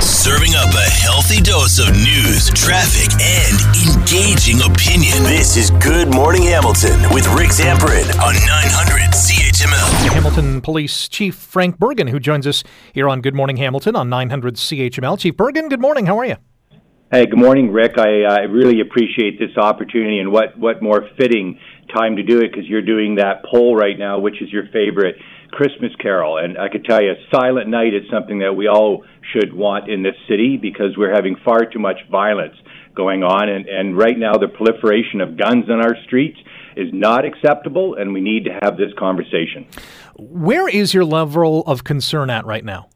Serving up a healthy dose of news, traffic, and engaging opinion. This is Good Morning Hamilton with Rick Zamperin on 900 CHML. Hamilton Police Chief Frank Bergen, who joins us here on Good Morning Hamilton on 900 CHML. Chief Bergen, good morning. How are you? Hey, good morning, Rick. I, uh, I really appreciate this opportunity, and what, what more fitting time to do it because you're doing that poll right now, which is your favorite Christmas carol. And I could tell you, Silent Night is something that we all should want in this city because we're having far too much violence going on. And, and right now, the proliferation of guns on our streets is not acceptable, and we need to have this conversation. Where is your level of concern at right now?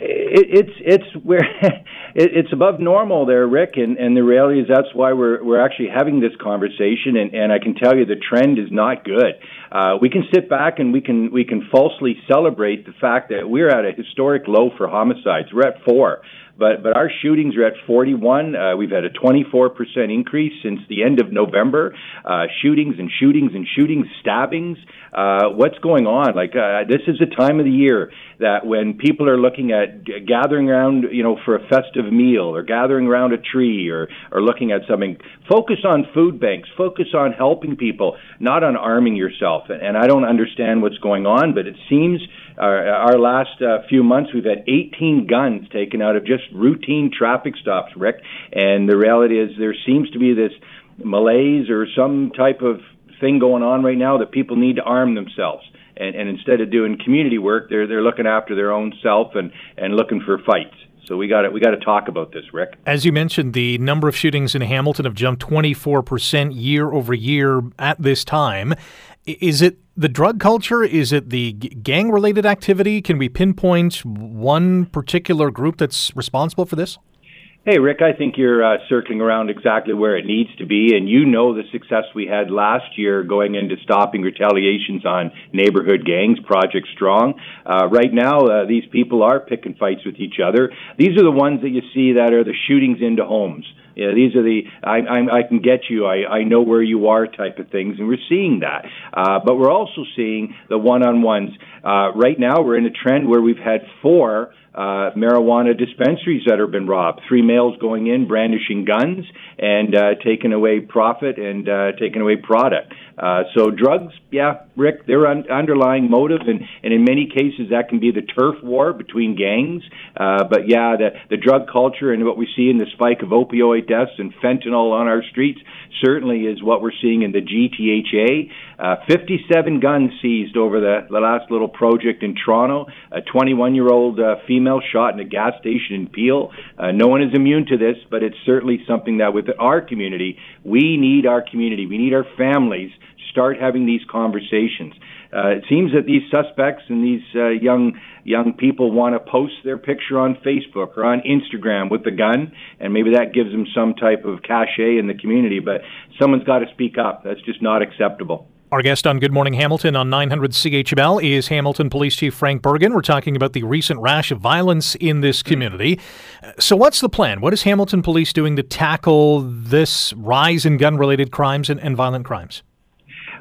It, it's it's where it, it's above normal there, Rick, and, and the reality is that's why we're we're actually having this conversation, and, and I can tell you the trend is not good. Uh, we can sit back and we can we can falsely celebrate the fact that we're at a historic low for homicides. We're at four but but our shootings are at 41. Uh, we've had a 24 percent increase since the end of November. Uh, shootings and shootings and shootings, stabbings. Uh, what's going on? Like uh, this is a time of the year that when people are looking at gathering around, you know, for a festive meal or gathering around a tree or or looking at something. Focus on food banks. Focus on helping people, not on arming yourself. And, I don't understand what's going on, but it seems our, our last uh, few months we've had 18 guns taken out of just routine traffic stops, Rick. And the reality is there seems to be this malaise or some type of thing going on right now that people need to arm themselves. And, and instead of doing community work, they're they're looking after their own self and and looking for fights. So we got to we got to talk about this, Rick. As you mentioned, the number of shootings in Hamilton have jumped 24% year over year at this time. Is it the drug culture? Is it the gang related activity? Can we pinpoint one particular group that's responsible for this? Hey, Rick, I think you're uh, circling around exactly where it needs to be. And you know the success we had last year going into stopping retaliations on neighborhood gangs, Project Strong. Uh, right now, uh, these people are picking fights with each other. These are the ones that you see that are the shootings into homes. Yeah, these are the I, I, I can get you. I, I know where you are type of things, and we're seeing that. Uh, but we're also seeing the one-on-ones. Uh, right now, we're in a trend where we've had four uh, marijuana dispensaries that have been robbed. Three males going in, brandishing guns, and uh, taking away profit and uh, taking away product. Uh, so drugs, yeah, Rick, they're un- underlying motive, and, and in many cases that can be the turf war between gangs. Uh, but yeah, the, the drug culture and what we see in the spike of opioid deaths and fentanyl on our streets certainly is what we're seeing in the GTHA. Uh, 57 guns seized over the, the last little project in Toronto. A 21 year old uh, female shot in a gas station in Peel. Uh, no one is immune to this, but it's certainly something that with our community, we need our community, we need our families to start having these conversations. Uh, it seems that these suspects and these uh, young young people want to post their picture on Facebook or on Instagram with the gun, and maybe that gives them some type of cachet in the community. But someone's got to speak up. That's just not acceptable. Our guest on Good Morning Hamilton on 900 CHML is Hamilton Police Chief Frank Bergen. We're talking about the recent rash of violence in this hmm. community. So, what's the plan? What is Hamilton Police doing to tackle this rise in gun related crimes and, and violent crimes?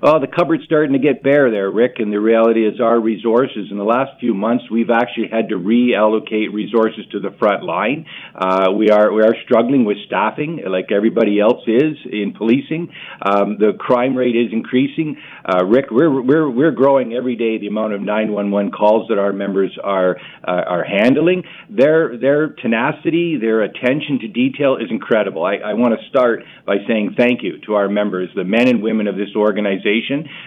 Oh, the cupboard's starting to get bare there, Rick. And the reality is, our resources in the last few months, we've actually had to reallocate resources to the front line. Uh, we are we are struggling with staffing, like everybody else is in policing. Um, the crime rate is increasing. Uh, Rick, we're we're we're growing every day. The amount of 911 calls that our members are uh, are handling, their their tenacity, their attention to detail is incredible. I, I want to start by saying thank you to our members, the men and women of this organization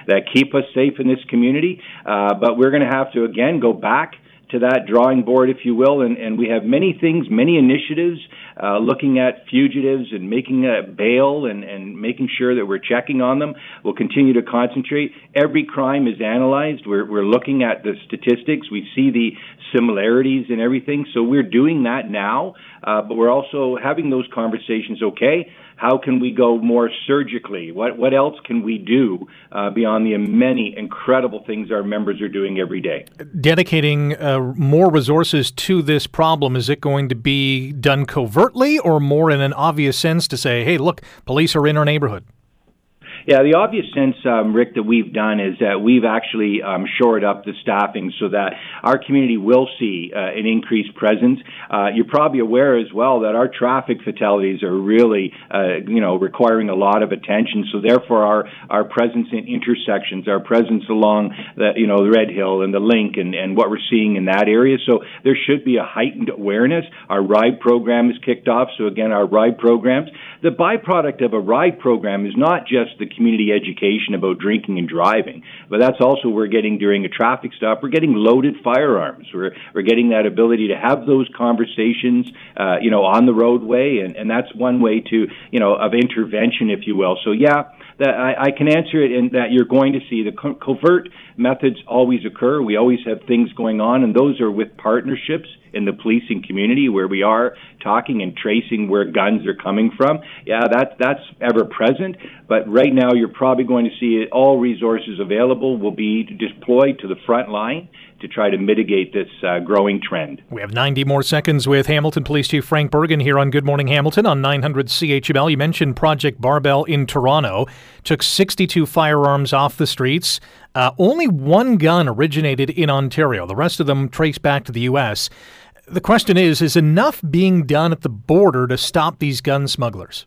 that keep us safe in this community. Uh, but we're going to have to again go back to that drawing board, if you will, and, and we have many things, many initiatives uh, looking at fugitives and making a bail and, and making sure that we're checking on them. We'll continue to concentrate. Every crime is analyzed. We're, we're looking at the statistics. We see the similarities and everything. So we're doing that now, uh, but we're also having those conversations. Okay, how can we go more surgically? What what else can we do uh, beyond the many incredible things our members are doing every day? Dedicating uh, more resources to this problem is it going to be done covertly or more in an obvious sense to say, hey, look, police are in our neighborhood? Yeah, the obvious sense, um, Rick, that we've done is that we've actually um, shored up the staffing so that our community will see uh, an increased presence. Uh, you're probably aware as well that our traffic fatalities are really, uh, you know, requiring a lot of attention. So therefore, our our presence in intersections, our presence along the, you know, the Red Hill and the Linc, and and what we're seeing in that area. So there should be a heightened awareness. Our ride program is kicked off. So again, our ride programs. The byproduct of a ride program is not just the community education about drinking and driving, but that's also we're getting during a traffic stop. We're getting loaded firearms. We're we're getting that ability to have those conversations, uh, you know, on the roadway, and and that's one way to you know of intervention, if you will. So yeah that I, I can answer it in that you're going to see the co- covert methods always occur. We always have things going on, and those are with partnerships in the policing community where we are talking and tracing where guns are coming from. Yeah, that that's ever present. But right now, you're probably going to see all resources available will be deployed to the front line to try to mitigate this uh, growing trend. We have 90 more seconds with Hamilton Police Chief Frank Bergen here on Good Morning Hamilton on 900 CHML. You mentioned Project Barbell in Toronto. Took 62 firearms off the streets. Uh, only one gun originated in Ontario. The rest of them traced back to the U.S. The question is Is enough being done at the border to stop these gun smugglers?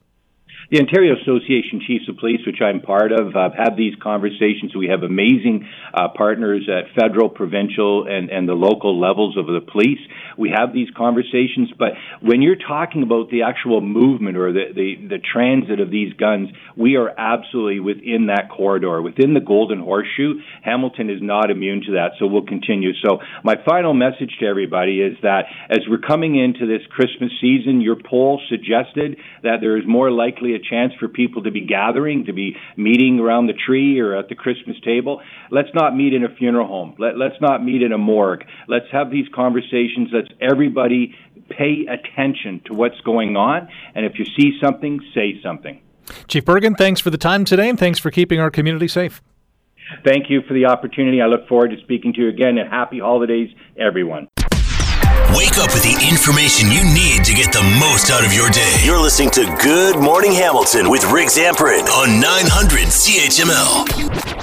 The Ontario Association Chiefs of Police, which I'm part of, uh, have these conversations. We have amazing uh, partners at federal, provincial, and, and the local levels of the police. We have these conversations, but when you're talking about the actual movement or the, the, the transit of these guns, we are absolutely within that corridor, within the Golden Horseshoe. Hamilton is not immune to that, so we'll continue. So my final message to everybody is that as we're coming into this Christmas season, your poll suggested that there is more likely a chance for people to be gathering, to be meeting around the tree or at the Christmas table. Let's not meet in a funeral home. Let, let's not meet in a morgue. Let's have these conversations. Let's everybody pay attention to what's going on. And if you see something, say something. Chief Bergen, thanks for the time today and thanks for keeping our community safe. Thank you for the opportunity. I look forward to speaking to you again and happy holidays, everyone. Wake up with the information you need to get the most out of your day. You're listening to Good Morning Hamilton with Rick Zamperin on 900 CHML.